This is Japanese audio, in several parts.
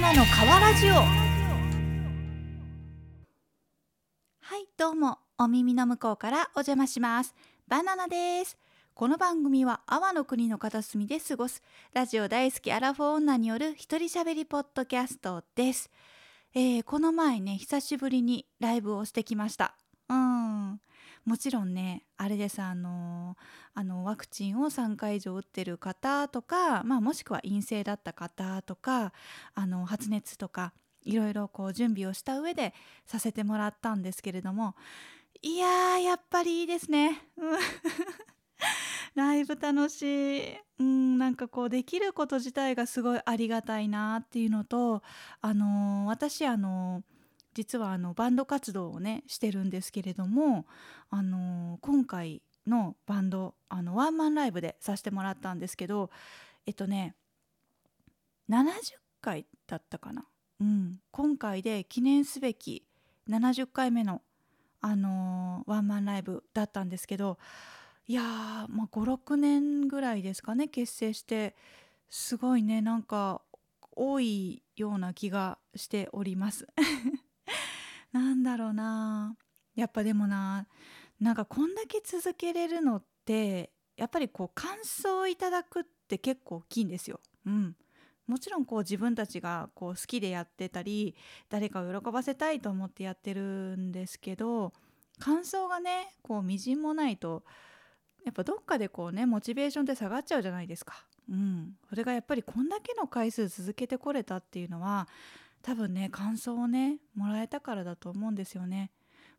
ナナの川ラジオ。はいどうも。お耳の向こうからお邪魔します。バナナです。この番組は阿波の国の片隅で過ごす。ラジオ大好きアラフォー女による一人喋りポッドキャストです。えー、この前ね久しぶりにライブをしてきました。うん。もちろんねあれです。あのあのワクチンを3回以上打ってる方とか、まあ、もしくは陰性だった方とかあの発熱とかいろいろこう準備をした上でさせてもらったんですけれどもいややっぱりいいですね。ライブ楽しい、うん、なんかこうできること自体がすごいありがたいなっていうのと、あのー、私あのー実はあのバンド活動をねしてるんですけれども、あのー、今回のバンドあのワンマンライブでさせてもらったんですけどえっとね70回だったかな、うん、今回で記念すべき70回目の、あのー、ワンマンライブだったんですけどいやー、まあ、56年ぐらいですかね結成してすごいねなんか多いような気がしております。なんだろうなやっぱでもななんかこんだけ続けれるのってやっぱりこう感想をいただくって結構大きいんですよ。うん、もちろんこう自分たちがこう好きでやってたり誰かを喜ばせたいと思ってやってるんですけど感想がねこうみじんもないとやっぱどっかでこうねモチベーションって下がっちゃうじゃないですか。うん、それがやっぱりこんだけの回数続けてこれたっていうのは多分ね感想をねもらえたからだと思うんですよね。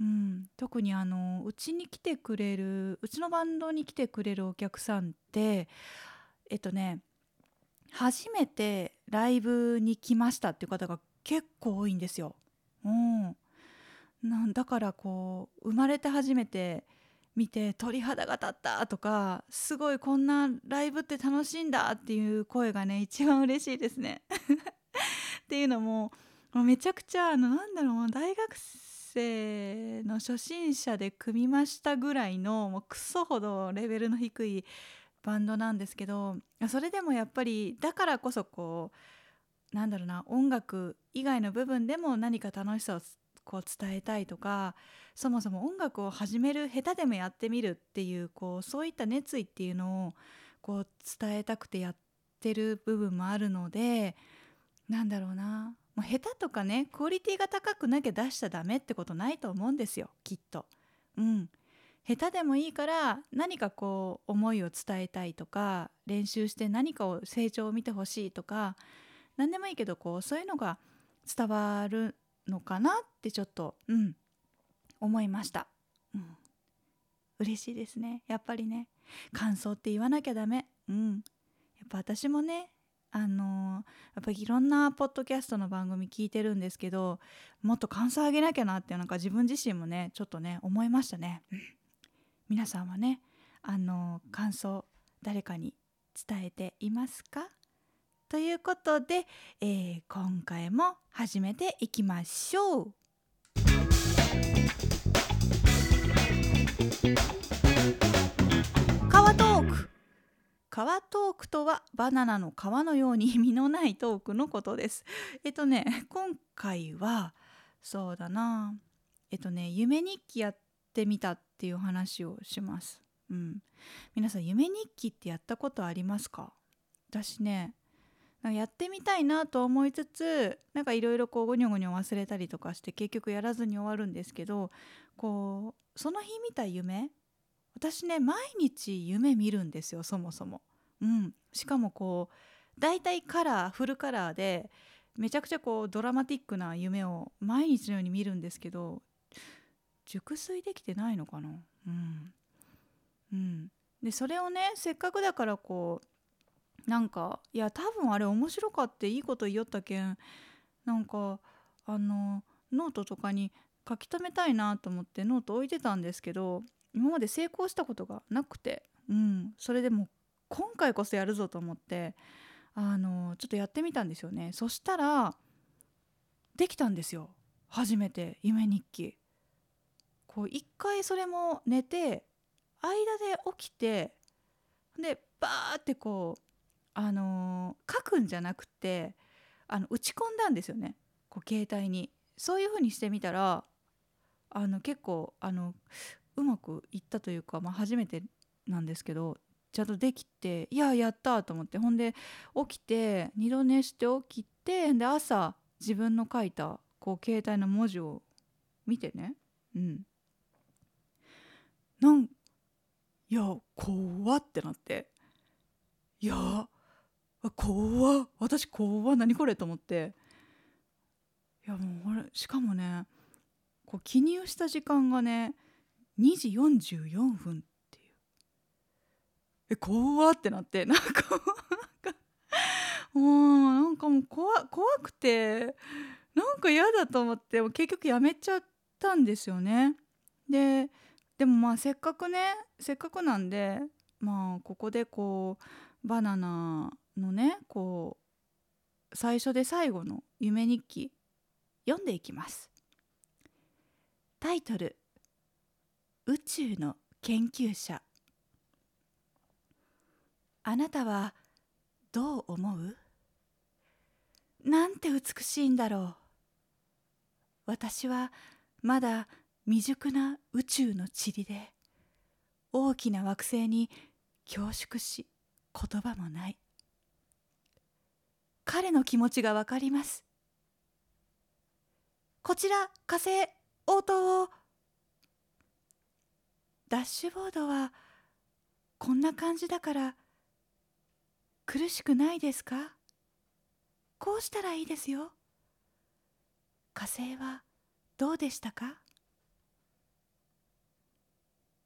うん、特にあのうちに来てくれるうちのバンドに来てくれるお客さんってえっとね初めてライブに来ましたっていう方が結構多いんですよ。うん、なんだからこう生まれて初めて見て鳥肌が立ったとかすごいこんなライブって楽しいんだっていう声がね一番嬉しいですね。っていうのもめちゃくちゃあのなんだろう大学生の初心者で組みましたぐらいのもうクソほどレベルの低いバンドなんですけどそれでもやっぱりだからこそこうなんだろうな音楽以外の部分でも何か楽しさをこう伝えたいとかそもそも音楽を始める下手でもやってみるっていうこうそういった熱意っていうのをこう伝えたくてやってる部分もあるのでなんだろうなもう下手とかねクオリティが高くなきゃ出しちゃダメってことないと思うんですよきっと。うん。下手でもいいから何かこう思いを伝えたいとか練習して何かを成長を見てほしいとか何でもいいけどこうそういうのが伝わるのかなってちょっとうん。思いました。うん、嬉しいですね。やっぱりね。感想って言わなきゃダメ。うん。やっぱ私もねあのやっぱりいろんなポッドキャストの番組聞いてるんですけどもっと感想あげなきゃなってなんか自分自身もねちょっとね思いましたね。皆さんはねあの感想誰かに伝えていますか？ということで、えー、今回も始めていきましょう。川トークとはバナナの皮のように意味のないトークのことです。えっとね今回はそうだなえっとね夢日記やってみたっていう話をします。うん、皆さん夢日記ってやったことありますか？私ねやってみたいなと思いつつなんかいろいろこうゴニョゴニョ忘れたりとかして結局やらずに終わるんですけどこうその日見た夢私ね毎日夢見るんですよそもそも。うん、しかもこう大体カラーフルカラーでめちゃくちゃこうドラマティックな夢を毎日のように見るんですけど熟睡できてないのかな。うん。うん。でそれをねせっかくだからこうなんかいや多分あれ面白かっていいこと言いよったけんなんかあのノートとかに書き留めたいなと思ってノート置いてたんですけど今まで成功したことがなくて、うん、それでも今回こそやるぞと思ってあのちょっとやってみたんですよね。そしたらできたんですよ。初めて夢日記。こう一回それも寝て間で起きてでバーってこうあの、書くんじゃなくてあの打ち込んだんですよね。こう携帯に。そういう風にしてみたらあの結構あのうまくいったというか、まあ、初めてなんですけどちゃんとできていややったと思ってほんで起きて二度寝して起きてで朝自分の書いたこう携帯の文字を見てね。うん。なんいや怖ってなって。いや怖私怖何これと思って。いやもうあれしかもねこう記入した時間がね2時44分っていうえ怖ってなってなんかもうなんかもう怖怖くてなんか嫌だと思って結局やめちゃったんですよね。ででもまあせっかくねせっかくなんでまあここでこうバナナのねこう最初で最後の夢日記読んでいきます。タイトル「宇宙の研究者」あなたはどう思う？なんて美しいんだろう。私はまだ未熟な宇宙の塵で大きな惑星に恐縮し言葉もない。彼の気持ちがわかります。こちら火星応答をダッシュボードはこんな感じだから苦しくないですか？こうしたらいいですよ。火星はどうでしたか？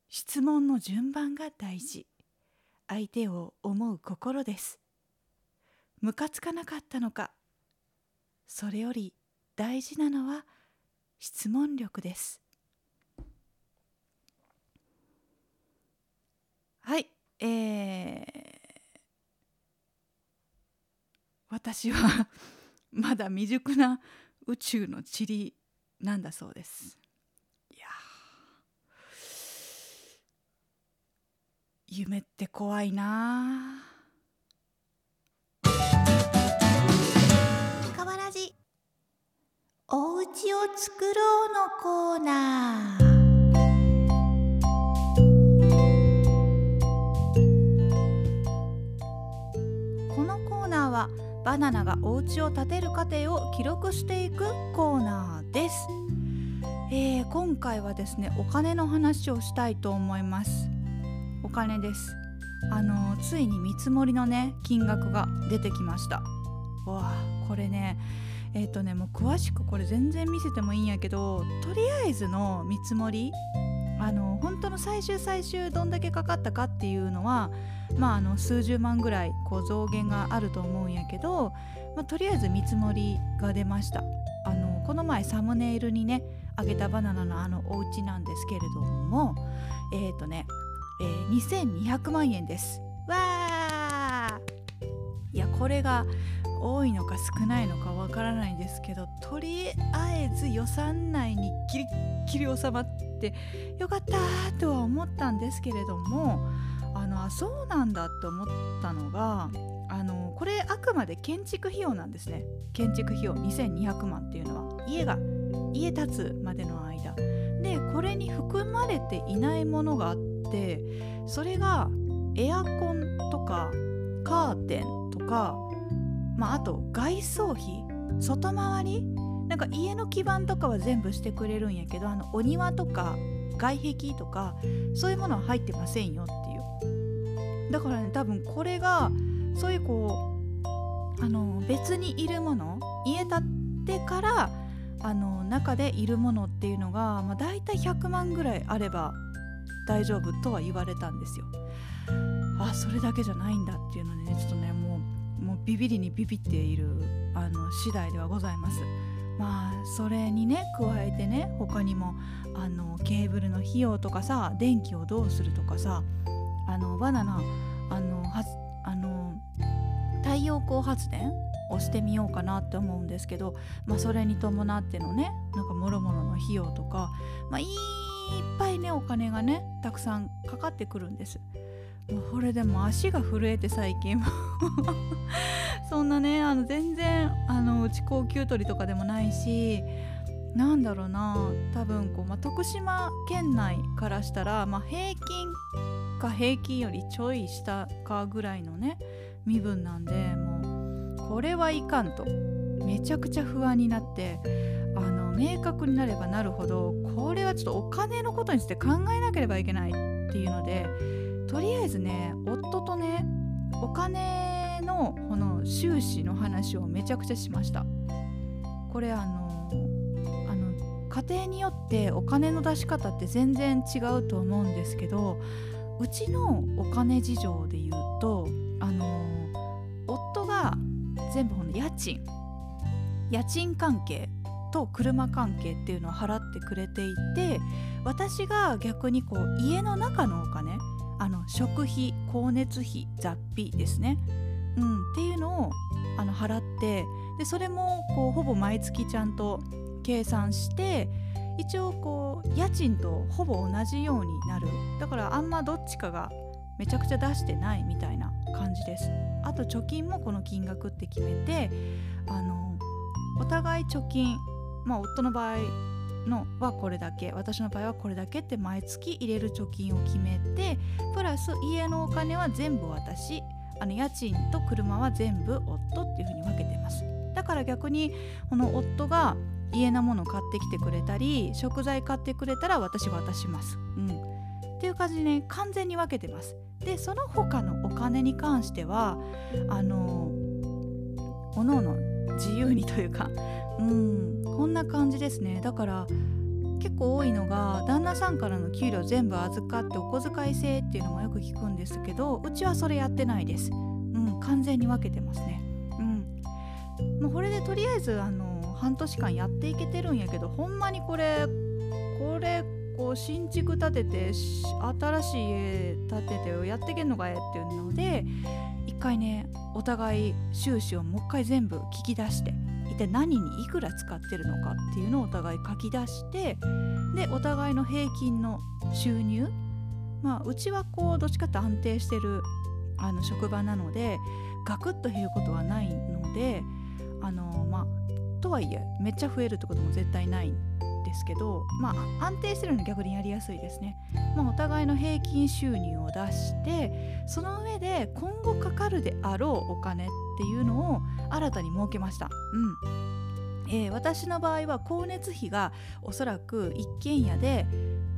質問の順番が大事。相手を思う心です。ムカつかなかったのか。それより大事なのは質問力です。はい。えー、私は まだ未熟な宇宙の塵なんだそうです。いや夢って怖いなかわらじおうちを作ろうのコーナー。バナナがお家を建てる過程を記録していくコーナーです、えー、今回はですねお金の話をしたいと思います。お金です。あのついに見積もりのね金額が出てきました。わあこれねえっ、ー、とねもう詳しくこれ全然見せてもいいんやけどとりあえずの見積もりあの本当の最終最終どんだけかかったかっていうのはまあ、あの数十万ぐらいこう増減があると思うんやけど、まあ、とりあえず見積もりが出ました。あのこの前サムネイルにねあげたバナナのあのお家なんですけれどもえっ、ー、とね、えー、2200万円です。わー!いやこれが多いのか少ないのかわからないですけどとりあえず予算内にギリッギリ収まってよかったとは思ったんですけれどもあのあそうなんだって思ったのがあのこれあくまで建築費用なんですね。建築費用2200万っていうのは家が家建つまでの間。でこれに含まれていないものがあってそれがエアコンとかカーテンとか、まあ、あと外装費。外回り？なんか家の基盤とかは全部してくれるんやけどあのお庭とか外壁とかそういうものは入ってませんよっていう。だからね多分これがそういうこうあの別にいるもの家建ってからあの中でいるものっていうのが、まあ、大体100万ぐらいあれば大丈夫とは言われたんですよ。あそれだけじゃないんだっていうのでねちょっとねもうもうビビりにビビっているあの次第ではございます。まあそれにね加えてね他にもあのケーブルの費用とかさ電気をどうするとかさあのバナナあのはあの太陽光発電をしてみようかなって思うんですけど、まあ、それに伴ってのねなんかもろもろの費用とか、まあ、いっぱいねお金がねたくさんかかってくるんです。もうこれでも足が震えて最近 そんなねあの全然あのうち高級鳥とかでもないしなんだろうな多分こう、まあ、徳島県内からしたら、まあ、平均か平均よりちょい下かぐらいのね身分なんでもうこれはいかんと。めちゃくちゃ不安になってあの明確になればなるほどこれはちょっとお金のことについて考えなければいけないっていうのでとりあえずね夫とねお金のこの収支の話をめちゃくちゃしました。これあのあの家庭によってお金の出し方って全然違うと思うんですけどうちのお金事情で言うとあの夫が全部この家賃家賃関係と車関係っていうのを払ってくれていて私が逆にこう家の中のお金あの食費光熱費雑費ですね、うん、っていうのをあの払ってでそれもこうほぼ毎月ちゃんと計算して一応こう家賃とほぼ同じようになる。だからあんまどっちかがめちゃくちゃ出してないみたいな感じです。あと貯金もこの金額って決めてあのお互い貯金まあ夫の場合のはこれだけ私の場合はこれだけって毎月入れる貯金を決めてプラス家のお金は全部私あの家賃と車は全部夫っていうふうに分けてます。だから逆にこの夫が家のもの買ってきてくれたり食材買ってくれたら私渡します、うん、っていう感じでね完全に分けてます。でその他のお金に関してはあのおのおの自由にというかうん。こんな感じですね。だから結構多いのが旦那さんからの給料全部預かってお小遣い制っていうのもよく聞くんですけどうちはそれやってないです。うん。完全に分けてますね。うん。もうこれでとりあえずあの半年間やっていけてるんやけどほんまにこれこれこう新築建てて新しい家建ててやっていけんのかえっていうので一回ねお互い収支をもう一回全部聞き出して一体何にいくら使ってるのかっていうのをお互い書き出してでお互いの平均の収入まあうちはこうどっちかって安定してるあの職場なのでガクッと減ることはないのであのまあとはいえめっちゃ増えるってことも絶対ないんですけどまあ安定してるの逆にやりやすいですね、まあ、お互いの平均収入を出してその上で今後かかるであろうお金っていうのを新たに設けました。うん。えー、私の場合は光熱費がおそらく一軒家で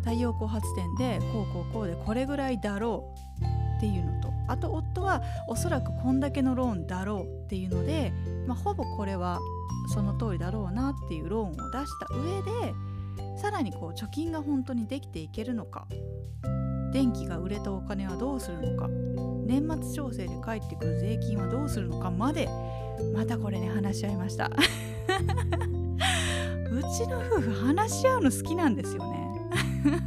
太陽光発電でこうこうこうでこれぐらいだろうっていうのとあと夫はおそらくこんだけのローンだろうっていうので、まあ、ほぼこれはその通りだろうなっていうローンを出した上でさらにこう貯金が本当にできていけるのか電気が売れたお金はどうするのか年末調整で返ってくる税金はどうするのかまでまたこれね話し合いました。うちの夫婦話し合うの好きなんですよね。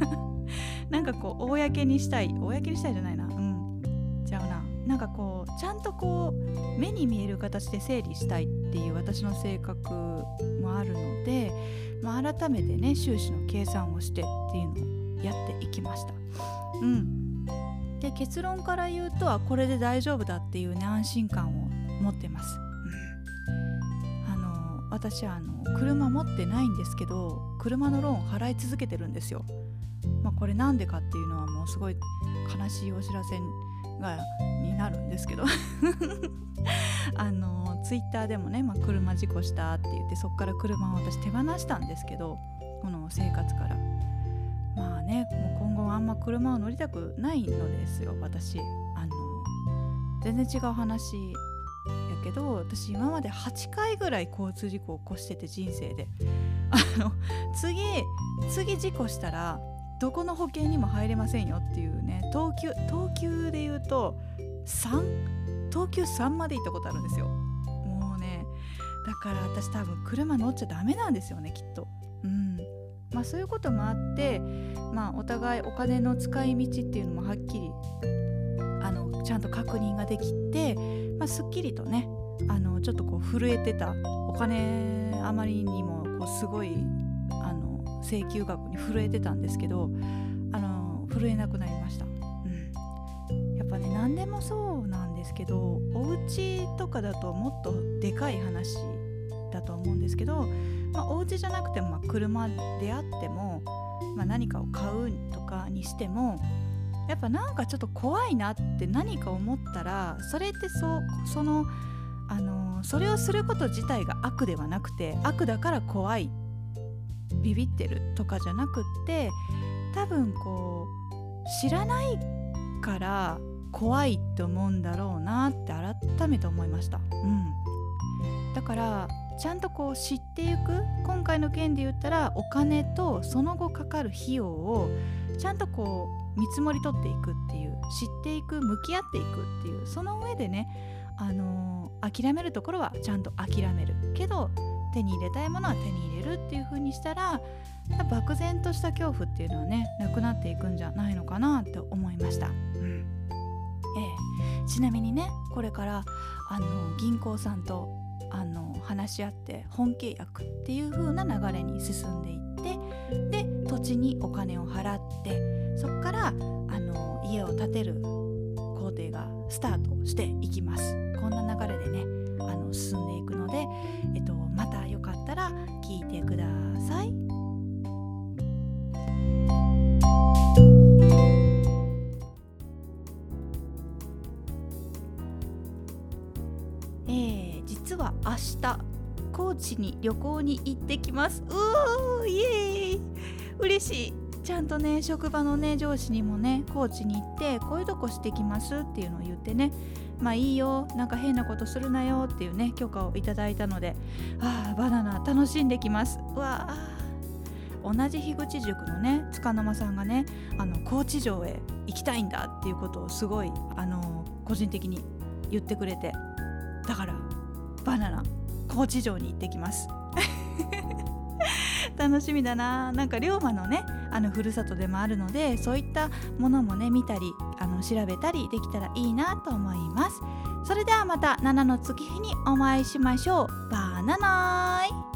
なんかこう公にしたい公にしたいじゃないな。うん。じゃあな。なんかこうちゃんとこう目に見える形で整理したいっていう私の性格もあるので、まあ、改めてね収支の計算をしてっていうのをやっていきました。うん、で結論から言うとはこれで大丈夫だっていうね安心感を持ってます。私はあの車持ってないんですけど車のローン払い続けてるんですよ。まあ、これなんでかっていうのはもうすごい悲しいお知らせがになるんですけど。あのツイッターでもね、まあ、車事故したって言ってそこから車を私手放したんですけどこの生活から。まあねもう今後はあんま車を乗りたくないのですよ私。あの全然違う話けど私今まで8回ぐらい交通事故を起こしてて人生で。あの次次事故したらどこの保険にも入れませんよっていうね東急東急で言うと3東急3まで行ったことあるんですよ。もうねだから私多分車乗っちゃダメなんですよねきっと。うん。まあそういうこともあってまあお互いお金の使い道っていうのもはっきりあのちゃんと確認ができて、まあ、すっきりとねあのちょっとこう震えてたお金あまりにもこうすごいあの請求額に震えてたんですけどあの震えなくなりました、うん、やっぱね何でもそうなんでですけどお家とかだともっとでかい話だと思うんですけど、まあ、お家じゃなくても、まあ、車であっても、まあ、何かを買うとかにしてもやっぱなんかちょっと怖いなって何か思ったらそれってそそのあのそれをすること自体が悪ではなくて悪だから怖いビビってるとかじゃなくって多分こう知らないから怖いって思うんだろうなって改めて思いました。うん、だからちゃんとこう知っていく今回の件で言ったらお金とその後かかる費用をちゃんとこう見積もり取っていくっていう知っていく向き合っていくっていうその上でね、あのー、諦めるところはちゃんと諦める。けど手に入れたいものは手に入れるっていう風にしたら漠然とした恐怖っていうのはねなくなっていくんじゃないのかなって思いました。うん。ええ、ちなみにねこれからあの銀行さんとあの話し合って本契約っていう風な流れに進んでいってで土地にお金を払ってそこからあの家を建てる工程がスタートしていきます。こんな流れでねあの進んでいくので、えっと、また日高知に旅行に行ってきます。うーイエーイ。嬉しい。ちゃんとね職場のね上司にもね高知に行ってこういうとこしてきます。っていうのを言ってね。まあいいよ。なんか変なことするなよ。っていうね許可をいただいたので。ああバナナ楽しんできます。わあ同じ樋口塾のね塚沼さんがねあの高知城へ行きたいんだっていうことをすごいあの個人的に言ってくれて。だからバナナ高知城に行ってきます。楽しみだな。なんか龍馬のねあのふるさとでもあるのでそういったものもね見たりあの調べたりできたらいいなと思います。それではまた7の月日にお会いしましょう。バナナーイ。